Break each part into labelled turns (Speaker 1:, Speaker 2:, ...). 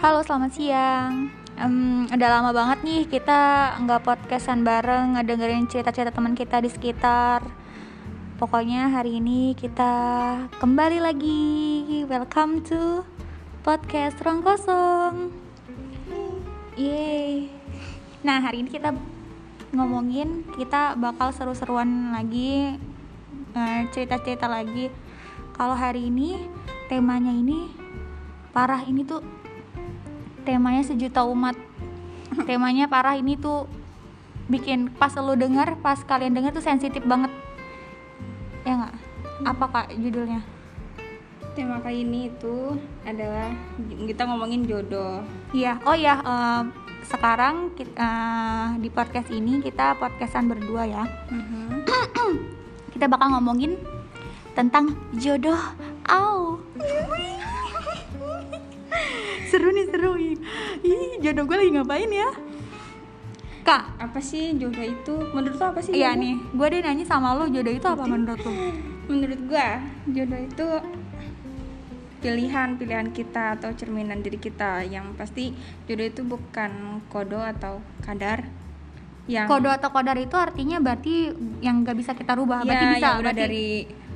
Speaker 1: Halo, selamat siang. Em, udah lama banget nih kita nggak podcastan bareng, ngedengerin cerita-cerita teman kita di sekitar. Pokoknya hari ini kita kembali lagi. Welcome to podcast Ruang Kosong. Yeay. Nah, hari ini kita ngomongin kita bakal seru-seruan lagi eh, cerita-cerita lagi. Kalau hari ini temanya ini parah ini tuh temanya sejuta umat. Temanya parah ini tuh bikin pas lo denger pas kalian denger tuh sensitif banget. Ya nggak? Apa kak judulnya?
Speaker 2: Tema kali ini itu adalah kita ngomongin jodoh.
Speaker 1: iya. Oh ya eh, sekarang kita di podcast ini kita podcastan berdua ya.
Speaker 2: Mhm.
Speaker 1: kita bakal ngomongin tentang jodoh seru ih jodoh gue lagi ngapain ya kak
Speaker 2: Apa sih jodoh itu? Menurut lo apa sih?
Speaker 1: Iya
Speaker 2: jodoh?
Speaker 1: nih, gue deh nanya sama lo jodoh itu apa menurut lo?
Speaker 2: Menurut gua, jodoh itu pilihan pilihan kita atau cerminan diri kita yang pasti jodoh itu bukan kodo atau kadar yang
Speaker 1: Kodo atau kodar itu artinya berarti yang gak bisa kita rubah,
Speaker 2: ya,
Speaker 1: berarti bisa.
Speaker 2: yang udah
Speaker 1: berarti-
Speaker 2: dari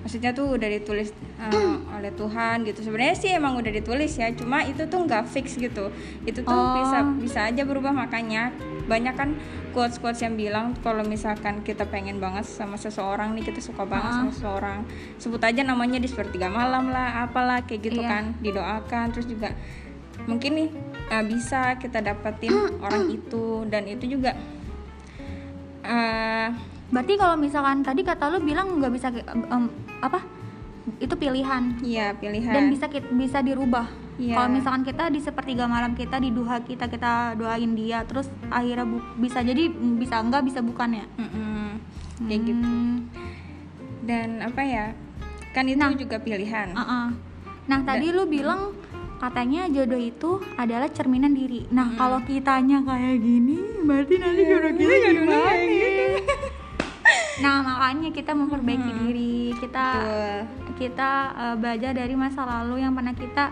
Speaker 2: maksudnya tuh udah ditulis uh, oleh Tuhan gitu sebenarnya sih emang udah ditulis ya cuma itu tuh nggak fix gitu itu tuh
Speaker 1: Oh.
Speaker 2: bisa bisa aja berubah makanya banyak kan quotes quotes yang bilang kalau misalkan kita pengen banget sama seseorang nih kita suka banget
Speaker 1: Ah.
Speaker 2: sama seseorang sebut aja namanya di sepertiga malam lah apalah kayak gitu
Speaker 1: Iya.
Speaker 2: kan didoakan terus juga mungkin nih uh, bisa kita dapetin orang itu dan itu juga uh,
Speaker 1: Berarti kalau misalkan tadi kata lo bilang nggak bisa em, apa? Itu pilihan
Speaker 2: ya pilihan
Speaker 1: dan bisa bisa dirubah.
Speaker 2: Iya.
Speaker 1: Kalau misalkan kita di sepertiga malam kita di duha kita kita doain dia, terus akhirnya bu- bisa jadi mm, bisa enggak bisa bukan ya?
Speaker 2: Mm-mm. kayak gitu
Speaker 1: Hmm,
Speaker 2: dan apa ya kan itu
Speaker 1: Nah.
Speaker 2: juga pilihan
Speaker 1: uh-uh. Nah tadi lu bilang katanya jodoh itu adalah cerminan diri. Nah kalau kitanya kayak gini, berarti nanti jodoh kita gimana? Nah makanya kita memperbaiki diri, kita
Speaker 2: Betul.
Speaker 1: kita uh, belajar dari masa lalu yang pernah kita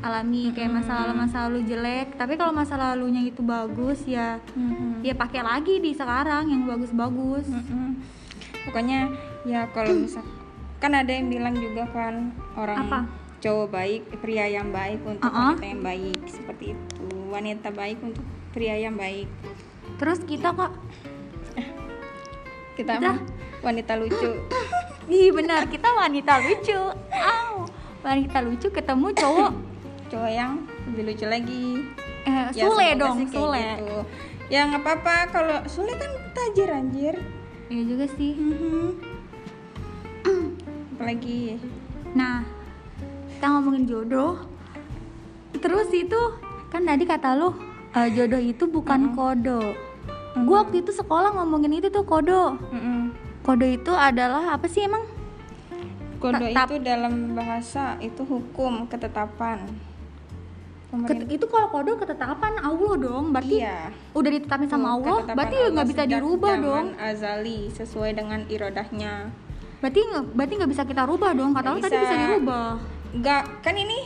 Speaker 1: alami kayak masa lalu masa lalu jelek. Tapi kalau masa lalunya itu bagus ya,
Speaker 2: Mm-mm.
Speaker 1: ya pakai lagi di sekarang yang bagus-bagus.
Speaker 2: Mm-mm. pokoknya ya kalau misal kan ada yang bilang juga kan orang
Speaker 1: Apa?
Speaker 2: cowok baik pria yang baik untuk
Speaker 1: Uh-uh.
Speaker 2: wanita yang baik seperti itu wanita baik untuk pria yang baik
Speaker 1: Terus kita kok,
Speaker 2: kita,
Speaker 1: Kita?
Speaker 2: wanita lucu
Speaker 1: ih benar kita wanita lucu. Au, wanita lucu ketemu cowok
Speaker 2: cowok yang lebih lucu lagi
Speaker 1: eh,
Speaker 2: Ya,
Speaker 1: Sule dong, Sule.
Speaker 2: gitu. ya nggak apa-apa kalau Sule kan tajir anjir
Speaker 1: Iya juga sih.
Speaker 2: Mhm. apalagi
Speaker 1: Nah, kita ngomongin jodoh. Terus itu kan tadi kata lu eh, jodoh itu bukan kodo. Gua waktu itu sekolah ngomongin itu tuh kodo.
Speaker 2: Mm-mm.
Speaker 1: Kodo itu adalah apa sih emang?
Speaker 2: Kodo
Speaker 1: Tetap.
Speaker 2: itu dalam bahasa itu hukum ketetapan.
Speaker 1: Ket- itu kalau kodo ketetapan Allah dong. Berarti
Speaker 2: Iya.
Speaker 1: udah ditetapin sama Allah.
Speaker 2: ketetapan
Speaker 1: Berarti
Speaker 2: Allah
Speaker 1: nggak bisa dirubah dong.
Speaker 2: Azali sesuai dengan irodahnya.
Speaker 1: Berarti nggak berarti nggak bisa kita rubah dong. Kata
Speaker 2: Nggak
Speaker 1: lu tadi
Speaker 2: bisa.
Speaker 1: dirubah.
Speaker 2: Enggak, kan ini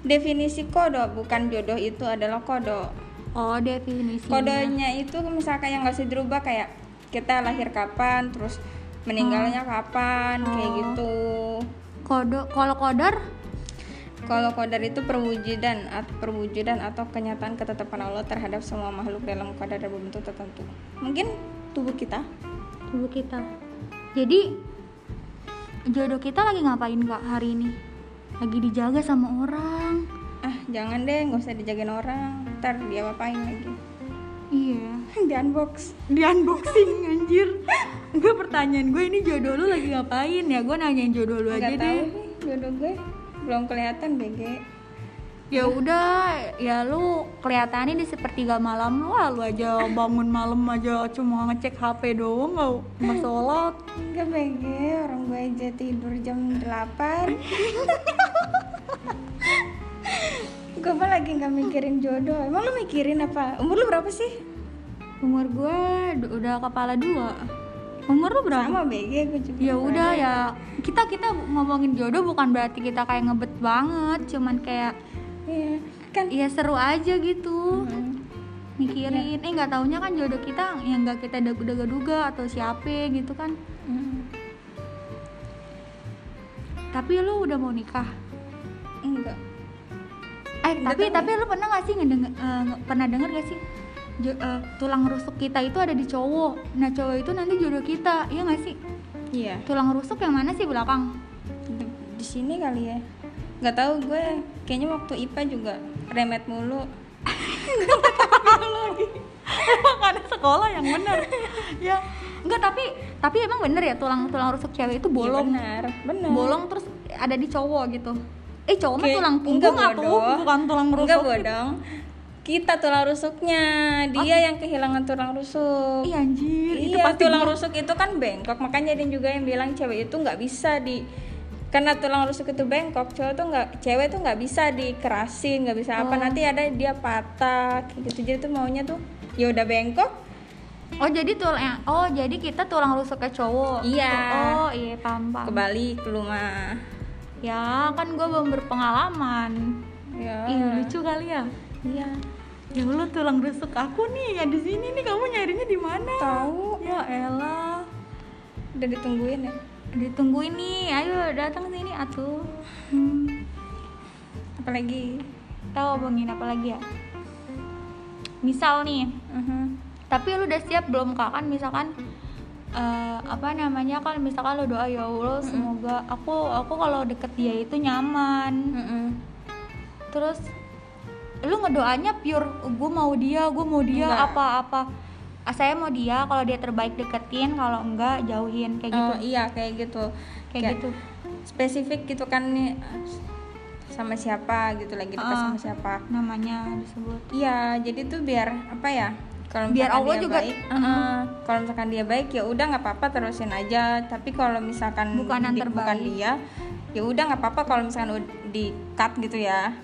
Speaker 2: definisi kodo bukan jodoh itu adalah kodo.
Speaker 1: Oh definisinya.
Speaker 2: Kodonya itu misalkan yang nggak bisa dirubah kayak kita lahir kapan, terus meninggalnya kapan, kayak
Speaker 1: Oh.
Speaker 2: gitu.
Speaker 1: Kodo kalau kodar
Speaker 2: Kalau kodar itu perwujudan at- perwujudan atau kenyataan ketetapan Allah terhadap semua makhluk dalam kadar dan bentuk tertentu. Mungkin tubuh kita.
Speaker 1: tubuh kita. Jadi jodoh kita lagi ngapain kak hari ini? Lagi dijaga sama orang.
Speaker 2: Ah, jangan deh, nggak usah dijagain orang. Ntar dia apain lagi.
Speaker 1: Iya.
Speaker 2: Di unbox.
Speaker 1: Di unboxing anjir. Enggak pertanyaan gue ini jodoh lu lagi ngapain ya? Gue nanyain jodoh lu aja
Speaker 2: Nggak tahu
Speaker 1: deh.
Speaker 2: nih, jodoh gue belum kelihatan BG.
Speaker 1: Ya udah, ya lu kelihatannya di sepertiga malam lu lu aja bangun malam aja cuma ngecek HP doang nggak nggak sholat.
Speaker 2: Enggak BG, orang gue aja tidur jam 8 Gue mah lagi nggak mikirin jodoh. Emang lu mikirin apa? Umur lu berapa sih?
Speaker 1: Umur gue udah kepala dua. Umur lu berapa?
Speaker 2: Sama BG gue juga.
Speaker 1: ya udah ya kita kita ngomongin jodoh bukan berarti kita kayak ngebet banget cuman kayak
Speaker 2: Iya. kan
Speaker 1: Iya seru aja gitu
Speaker 2: Hmm.
Speaker 1: mikirin
Speaker 2: Iya.
Speaker 1: eh nggak taunya kan jodoh kita yang nggak kita duga-duga atau siapa gitu kan
Speaker 2: Hmm.
Speaker 1: tapi lu udah mau nikah
Speaker 2: enggak
Speaker 1: eh tapi tapi lu pernah gak sih ngedenger, nge- pernah denger gak sih? Jo- eh, tulang rusuk kita itu ada di cowok. Nah cowok itu nanti jodoh kita iya gak sih?
Speaker 2: Iya.
Speaker 1: Tulang rusuk yang mana sih belakang?
Speaker 2: Di, di sini kali ya. Nggak tahu gue kayaknya waktu IPA juga remet mulu.
Speaker 1: Emang ada sekolah yang bener. Ya enggak tapi tapi emang bener ya tulang tulang rusuk cewek itu bolong?
Speaker 2: Iya, benar benar
Speaker 1: bolong terus ada di cowok gitu eh cowok mah tulang
Speaker 2: enggak
Speaker 1: punggung
Speaker 2: bodoh.
Speaker 1: bukan tulang rusuk.
Speaker 2: enggak bodong kita tulang rusuknya. Dia yang kehilangan tulang rusuk.
Speaker 1: Iya anjir. Itu
Speaker 2: iya
Speaker 1: pasti
Speaker 2: tulang rusuk itu kan bengkok. Makanya ada juga yang bilang cewek itu nggak bisa di karena tulang rusuk itu bengkok cowok tuh nggak cewek tuh nggak bisa dikerasin nggak bisa apa.
Speaker 1: Oh.
Speaker 2: nanti ada dia patah gitu. Jadi tuh maunya tuh ya udah bengkok.
Speaker 1: Oh jadi tulang oh jadi kita tulang rusuknya cowok.
Speaker 2: Iya.
Speaker 1: oh iya paham paham.
Speaker 2: Kebalik lu mah
Speaker 1: ya kan gue belum berpengalaman.
Speaker 2: Ya.
Speaker 1: Ih, lucu kali ya.
Speaker 2: Iya.
Speaker 1: Ya Allah tulang rusuk aku nih ya di sini nih. Kamu nyarinya di mana?
Speaker 2: Tahu.
Speaker 1: Ya elah.
Speaker 2: Udah ditungguin ya?
Speaker 1: Ditungguin nih. Ayo datang sini atuh. Hmm.
Speaker 2: apalagi?
Speaker 1: Tahu abangin apa lagi ya? Misal nih.
Speaker 2: Mhm.
Speaker 1: tapi lu udah siap belum kak? Kan misalkan eh, apa namanya kan misalkan lu doa ya Allah semoga aku aku kalau deket dia itu nyaman.
Speaker 2: Mm-mm.
Speaker 1: terus lu ngedoanya pure gue mau dia gue mau dia
Speaker 2: Enggak.
Speaker 1: apa apa Ah, saya mau dia kalau dia terbaik deketin kalau enggak jauhin kayak gitu.
Speaker 2: Oh, iya kayak gitu.
Speaker 1: Kayak gitu.
Speaker 2: spesifik gitu kan nih sama siapa gitu lagi dekat
Speaker 1: Ah.
Speaker 2: sama siapa.
Speaker 1: Namanya disebut.
Speaker 2: Iya jadi tuh biar apa ya kalau
Speaker 1: Biar Allah
Speaker 2: dia
Speaker 1: juga-
Speaker 2: baik uh-uh. kalau misalkan dia baik ya udah nggak apa-apa terusin aja. Tapi kalau misalkan
Speaker 1: Bukan
Speaker 2: di- bukan dia ya udah nggak apa-apa kalau misalkan di cut gitu ya.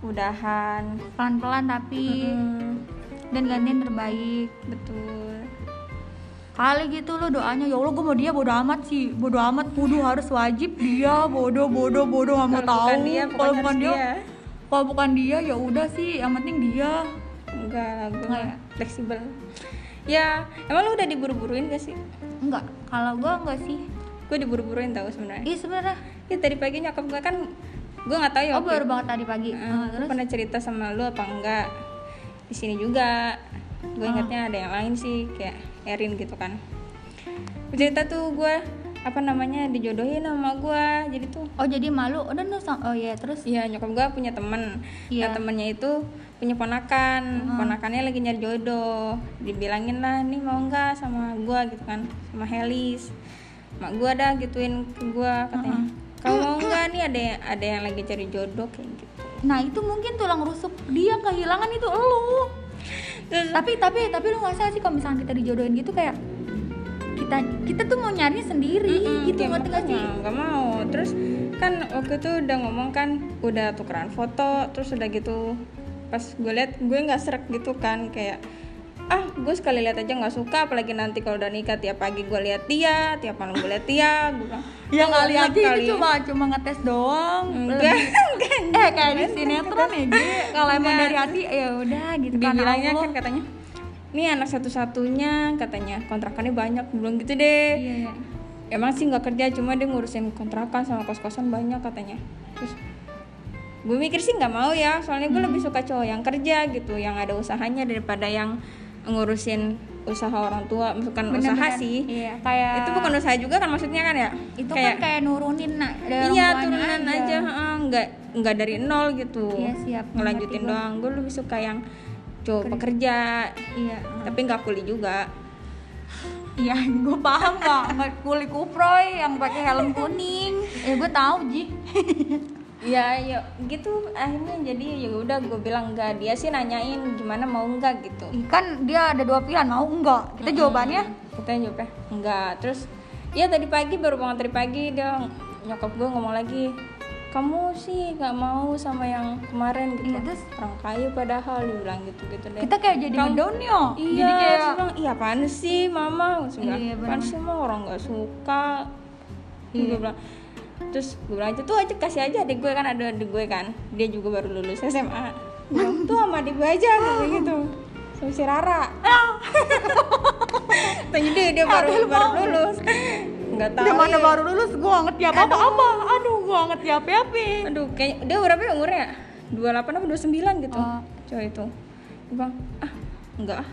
Speaker 2: Udahan.
Speaker 1: Pelan-pelan tapi
Speaker 2: Mm,
Speaker 1: dan gantian terbaik.
Speaker 2: Betul.
Speaker 1: Kali gitu lo doanya. Ya Allah gue mau dia bodo amat sih. Bodo amat kudu harus wajib. Dia bodo bodo bodo nggak mau tahu. kalau bukan dia,
Speaker 2: dia.
Speaker 1: kalau bukan dia ya udah sih. Yang penting dia.
Speaker 2: Enggak gue
Speaker 1: Enggak?
Speaker 2: Fleksibel. Ya emang lu udah diburu-buruin gak sih?
Speaker 1: Enggak kalau gue enggak sih.
Speaker 2: Gue diburu-buruin tau sebenarnya.
Speaker 1: Iya sebenarnya.
Speaker 2: Ya tadi pagi nyokap gue kan gue nggak tahu ya
Speaker 1: oh baru banget tadi pagi. Eh,
Speaker 2: lu
Speaker 1: terus?
Speaker 2: pernah cerita sama lu apa enggak? Di sini juga. Gue
Speaker 1: Ah.
Speaker 2: ingatnya ada yang lain sih kayak Erin gitu kan. Cerita tuh gue apa namanya dijodohin sama gue jadi tuh
Speaker 1: oh jadi malu. Udah no oh ya terus?
Speaker 2: Iya nyokap gue punya temen.
Speaker 1: Iya.
Speaker 2: Nah temennya itu punya ponakan. Ponakannya lagi nyari jodoh. Dibilangin lah nih mau nggak sama gue gitu kan. Sama Helis. Mak gue dah gituin ke gue katanya. Kamu mau nggak nih ada yang, ada yang lagi cari jodoh kayak gitu.
Speaker 1: Nah itu mungkin tulang rusuk dia kehilangan itu
Speaker 2: Terus
Speaker 1: tapi tapi tapi lu nggak salah sih kalau misalnya kita dijodohin gitu kayak kita kita tuh mau nyari sendiri
Speaker 2: Mm-mm,
Speaker 1: gitu
Speaker 2: kayak
Speaker 1: ngerti gak sih
Speaker 2: nggak mau terus kan waktu itu udah ngomong kan udah tukeran foto terus udah gitu pas gue liat gue nggak serak gitu kan kayak ah gue sekali lihat aja nggak suka apalagi nanti kalau udah nikah tiap pagi gue lihat dia tiap malam gue lihat dia gue bilang
Speaker 1: ya
Speaker 2: "Ah,
Speaker 1: kali aja
Speaker 2: kali."
Speaker 1: itu cuma cuma ngetes doang
Speaker 2: enggak
Speaker 1: eh kayak di sinetron ya Gi. kalau emang dari hati ya udah gitu kan
Speaker 2: dibilangnya
Speaker 1: Allah.
Speaker 2: kan katanya ini anak satu-satunya katanya. Kontrakannya banyak. Belum gitu deh.
Speaker 1: Iya iya.
Speaker 2: Emang sih nggak kerja cuma dia ngurusin kontrakan sama kos-kosan banyak katanya. Terus gue mikir sih nggak mau ya soalnya gue lebih suka cowok yang kerja gitu yang ada usahanya daripada yang ngurusin usaha orang tua bukan usaha
Speaker 1: Bener-bener.
Speaker 2: sih.
Speaker 1: Iya kayak
Speaker 2: itu bukan usaha juga kan maksudnya kan ya?
Speaker 1: Itu kan kayak nurunin nak
Speaker 2: iya turunan aja, heeh, nggak nggak dari nol gitu.
Speaker 1: Iya, siap.
Speaker 2: ngelanjutin doang. Gue lebih suka yang cowok pekerja.
Speaker 1: Iya.
Speaker 2: Tapi nggak kuli juga.
Speaker 1: Iya gue paham nggak? Nggak kuli kuproy yang pakai helm kuning. Eh gue tahu ji.
Speaker 2: Ya ya gitu akhirnya jadi ya udah gue bilang enggak dia sih nanyain gimana mau enggak gitu.
Speaker 1: Kan dia ada dua pilihan mau enggak kita jawabannya?
Speaker 2: Kita jawabnya enggak terus ya tadi pagi baru banget tadi pagi dia nyokap gue ngomong lagi kamu sih nggak mau sama yang kemarin gitu.
Speaker 1: Iya, terus?
Speaker 2: orang kaya padahal dia bilang gitu gitu deh.
Speaker 1: Kita kayak jadi
Speaker 2: Kamu-
Speaker 1: ya
Speaker 2: iya
Speaker 1: jadi kayak
Speaker 2: terus bilang iya apaan sih mama? Bilang,
Speaker 1: Iya, bener.
Speaker 2: sih mah orang nggak suka.
Speaker 1: Iya.
Speaker 2: gue bilang terus gue bilang aja tuh aja kasih aja adik gue kan ada adik gue kan. Dia juga baru lulus SMA bilang tuh sama adik gue aja kayak gitu. Sama si Rara. Jadi dia baru
Speaker 1: Adel
Speaker 2: baru
Speaker 1: mau.
Speaker 2: lulus nggak tahu
Speaker 1: Di mana baru lulus gua gak ngerti apa apa. Aduh, gua gak ngerti apa apa.
Speaker 2: aduh kayak dia berapa ya umurnya 28 apa 29 gitu
Speaker 1: Oh.
Speaker 2: cowok itu Dia bilang ah enggak ah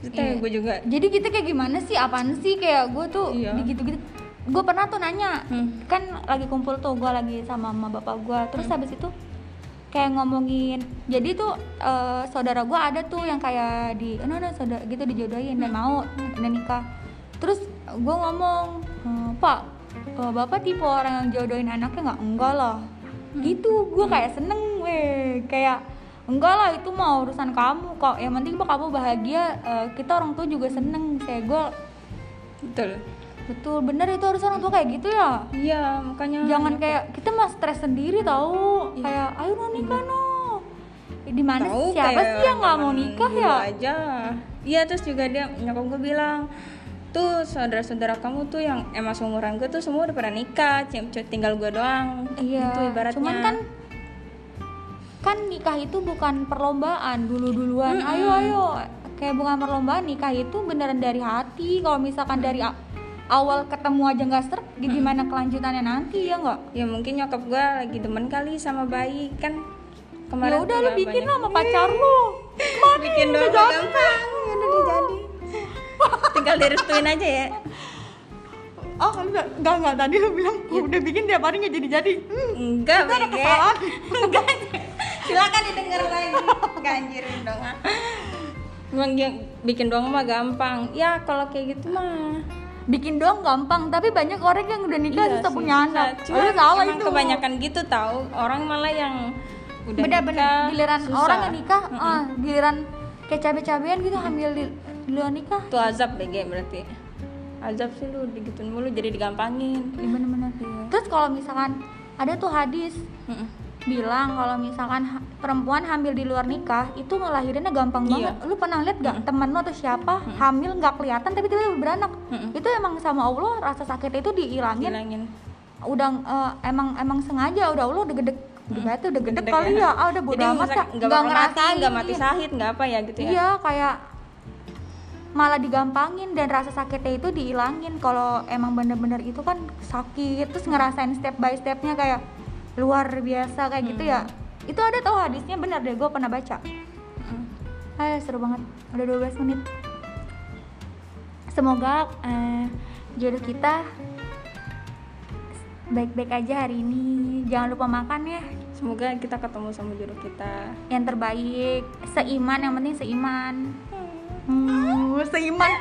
Speaker 2: Terus
Speaker 1: Iya.
Speaker 2: gue juga
Speaker 1: Jadi kita kayak gimana sih? Apaan sih kayak gue tuh
Speaker 2: Iya.
Speaker 1: gitu-gitu. Gue pernah tuh nanya,
Speaker 2: Hmm.
Speaker 1: kan lagi kumpul tuh gue lagi sama mama bapak gue. Terus
Speaker 2: Hmm.
Speaker 1: habis itu kayak ngomongin, jadi tuh eh, saudara gue ada tuh yang kayak di, no no saudara gitu dijodohin dan mau dan nikah. Terus gue ngomong, "Eh, Pak, eh, bapak tipe orang yang jodohin anaknya nggak? Enggak lah. Gitu, gue kayak seneng, weh, kayak enggak lah itu mau urusan kamu kok. Yang penting bah kamu bahagia. Eh, kita orang tua juga seneng saya gue
Speaker 2: betul.
Speaker 1: Betul. Bener itu harus orang tua kayak gitu ya?
Speaker 2: Iya makanya
Speaker 1: jangan kayak kita mah stres sendiri tahu
Speaker 2: Iya.
Speaker 1: kayak ayo no nikah no. Di mana siapa sih yang nggak mau nikah ya?
Speaker 2: aja. Iya terus juga dia nyokap gue bilang tuh saudara-saudara kamu tuh yang emang seumuran gue tuh semua udah pada nikah tinggal gue doang.
Speaker 1: Iya
Speaker 2: itu ibaratnya.
Speaker 1: cuman kan kan nikah itu bukan perlombaan dulu duluan
Speaker 2: Mm-mm.
Speaker 1: ayo ayo. Kayak bukan perlombaan nikah itu beneran dari hati. Kalau misalkan dari awal ketemu aja nggak serak gimana kelanjutannya nanti ya nggak?
Speaker 2: Ya mungkin nyokap gue lagi demen kali sama bayi. Kan
Speaker 1: ya
Speaker 2: kemarin
Speaker 1: udah
Speaker 2: tuh
Speaker 1: lu
Speaker 2: ya
Speaker 1: bikin lah sama pacar lu.
Speaker 2: Bikin
Speaker 1: udah jadi.
Speaker 2: gampang tinggal direstuin aja ya.
Speaker 1: Oh enggak enggak enggak. Tadi lu bilang "Gua udah bikin tiap hari nggak jadi jadi hmm,
Speaker 2: enggak
Speaker 1: ada
Speaker 2: Bege.
Speaker 1: kesalahan
Speaker 2: silakan didengar lagi ganjirin dong ah. Emang yang bikin doang mah gampang. Ya kalau kayak gitu mah.
Speaker 1: Bikin doang gampang tapi banyak orang yang udah nikah
Speaker 2: Iya
Speaker 1: susah punya anak.
Speaker 2: Cuma
Speaker 1: Lu salah itu.
Speaker 2: kebanyakan gitu tahu orang malah yang udah
Speaker 1: bener-bener
Speaker 2: nikah,
Speaker 1: giliran
Speaker 2: susah.
Speaker 1: orang yang nikah
Speaker 2: Mm-mm.
Speaker 1: ah, giliran kayak cabe-cabean gitu hamil di, di luar nikah?
Speaker 2: Itu azab BG berarti. Azab sih lu digituin mulu jadi digampangin.
Speaker 1: Iya, bener-bener terus kalau misalkan ada tuh hadis
Speaker 2: Mm-mm.
Speaker 1: bilang kalau misalkan ha- perempuan hamil di luar nikah itu ngelahirinnya gampang
Speaker 2: Iya.
Speaker 1: banget. Lu pernah lihat gak temen lu atau siapa hamil nggak kelihatan tapi tiba-tiba beranak?
Speaker 2: Mm-mm.
Speaker 1: itu emang sama Allah rasa sakit itu dihilangin.
Speaker 2: Bilangin
Speaker 1: udah eh, emang emang sengaja udah Allah udah gede batu udah gede kali ya. ah udah bodo amat
Speaker 2: nggak bakal mati
Speaker 1: ngerasain
Speaker 2: nggak mati sahid nggak apa ya gitu ya?
Speaker 1: Iya kayak malah digampangin dan rasa sakitnya itu dihilangin. Kalau emang bener-bener itu kan sakit terus ngerasain step by stepnya kayak luar biasa kayak gitu ya. Itu ada tau hadisnya bener deh gue pernah baca.
Speaker 2: Mm.
Speaker 1: Ayo seru banget udah 12 menit. Semoga eh, jodoh kita baik-baik aja hari ini. Jangan lupa makan ya.
Speaker 2: Semoga kita ketemu sama jodoh kita.
Speaker 1: Yang terbaik. Seiman yang penting seiman. Hmm, seiman.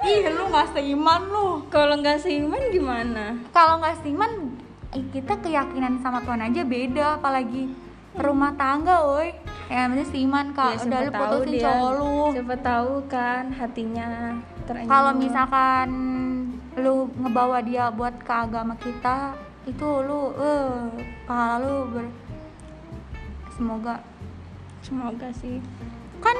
Speaker 1: Ih lu nggak seiman lu.
Speaker 2: Kalau nggak seiman gimana?
Speaker 1: Kalau nggak seiman kita keyakinan sama Tuhan aja beda. Apalagi rumah tangga woi. Yang penting seiman kak.
Speaker 2: Ya,
Speaker 1: udah lu putusin cowok lu.
Speaker 2: Siapa tahu kan hatinya terenyuh
Speaker 1: kalau misalkan lu ngebawa dia buat ke agama kita itu lu eh pahala lu ber semoga.
Speaker 2: Semoga sih.
Speaker 1: Kan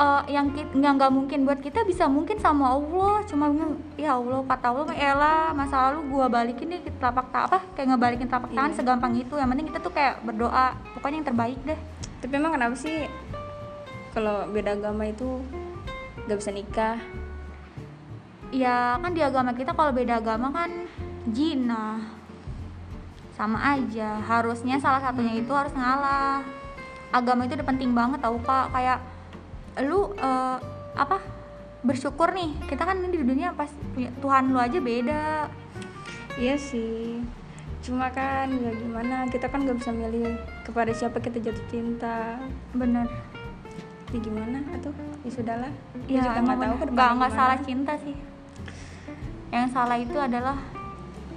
Speaker 1: eh, yang kita yang nggak mungkin buat kita bisa mungkin sama Allah cuma ya Allah kata Allah elah masa lalu gua balikin nih telapak tangan apa kayak ngebalikin telapak tangan
Speaker 2: Iya.
Speaker 1: segampang itu. Yang penting kita tuh kayak berdoa pokoknya yang terbaik deh.
Speaker 2: Tapi emang kenapa sih kalau beda agama itu nggak bisa nikah
Speaker 1: ya kan di agama kita kalau beda agama kan jina. Sama aja harusnya salah satunya itu harus ngalah. Agama itu udah penting banget tau kak. Kayak lu eh, apa bersyukur nih. Kita kan di dunia pas punya Tuhan lu aja beda.
Speaker 2: Iya sih. Cuma kan ya gimana kita kan nggak bisa milih kepada siapa kita jatuh cinta.
Speaker 1: Bener.
Speaker 2: Ya gimana atau ya sudahlah.
Speaker 1: Ya
Speaker 2: Gua juga
Speaker 1: emang
Speaker 2: nggak tahu
Speaker 1: nggak nggak salah cinta sih yang salah itu adalah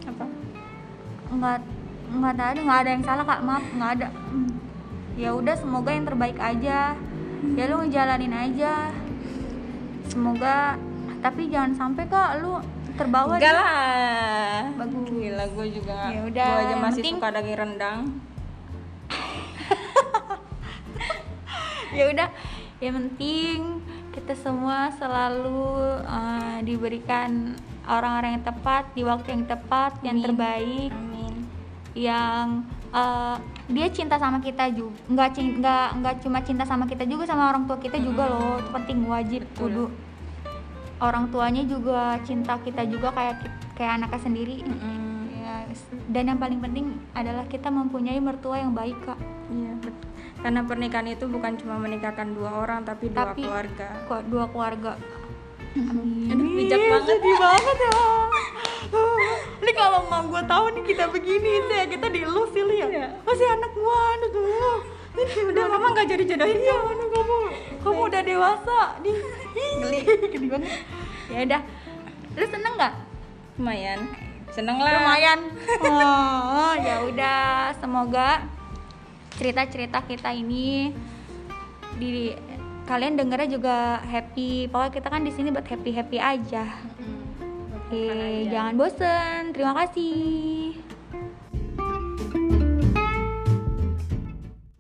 Speaker 2: apa?
Speaker 1: Nggak nggak ada nggak ada yang salah kak. Maaf nggak ada. Hmm. ya udah semoga yang terbaik aja. Ya lu ngejalanin aja. Semoga tapi jangan sampai kak lu terbawa
Speaker 2: enggak lah.
Speaker 1: Bagus.
Speaker 2: gila gue juga
Speaker 1: Ya udah,
Speaker 2: gue aja masih
Speaker 1: penting-
Speaker 2: suka daging rendang.
Speaker 1: Ya udah yang penting kita semua selalu eh, diberikan orang-orang yang tepat di waktu yang tepat yang
Speaker 2: Amin.
Speaker 1: terbaik
Speaker 2: amin.
Speaker 1: yang eh, dia cinta sama kita juga nggak nggak nggak cuma cinta sama kita juga sama orang tua kita juga loh. Itu penting wajib kudu. Orang tuanya juga cinta kita juga kayak kayak anaknya sendiri.
Speaker 2: Mm-mm.
Speaker 1: Ya, s- dan yang paling penting adalah kita mempunyai mertua yang baik kak.
Speaker 2: Iya, karena pernikahan itu bukan cuma menikahkan dua orang tapi dua
Speaker 1: Tapi-
Speaker 2: keluarga.
Speaker 1: kok dua keluarga
Speaker 2: Aduh, bijak banget.
Speaker 1: sedih banget ya. Ini kalau mau gue tahu nih kita begini itu ya kita dielus sih ya
Speaker 2: Iya.
Speaker 1: masih anak gua anak gua
Speaker 2: Udah mama nggak jadi jodohin
Speaker 1: iya anak kamu. Kamu udah dewasa di
Speaker 2: Geli.
Speaker 1: geli banget. Ya udah. Lu seneng nggak?
Speaker 2: Lumayan. Seneng lah.
Speaker 1: lumayan. Oh ya udah. Semoga cerita-cerita kita ini di kalian dengarnya juga happy pokoknya kita kan di sini buat happy happy aja
Speaker 2: Mm-mm.
Speaker 1: oke
Speaker 2: Bukan aja.
Speaker 1: jangan bosen terima kasih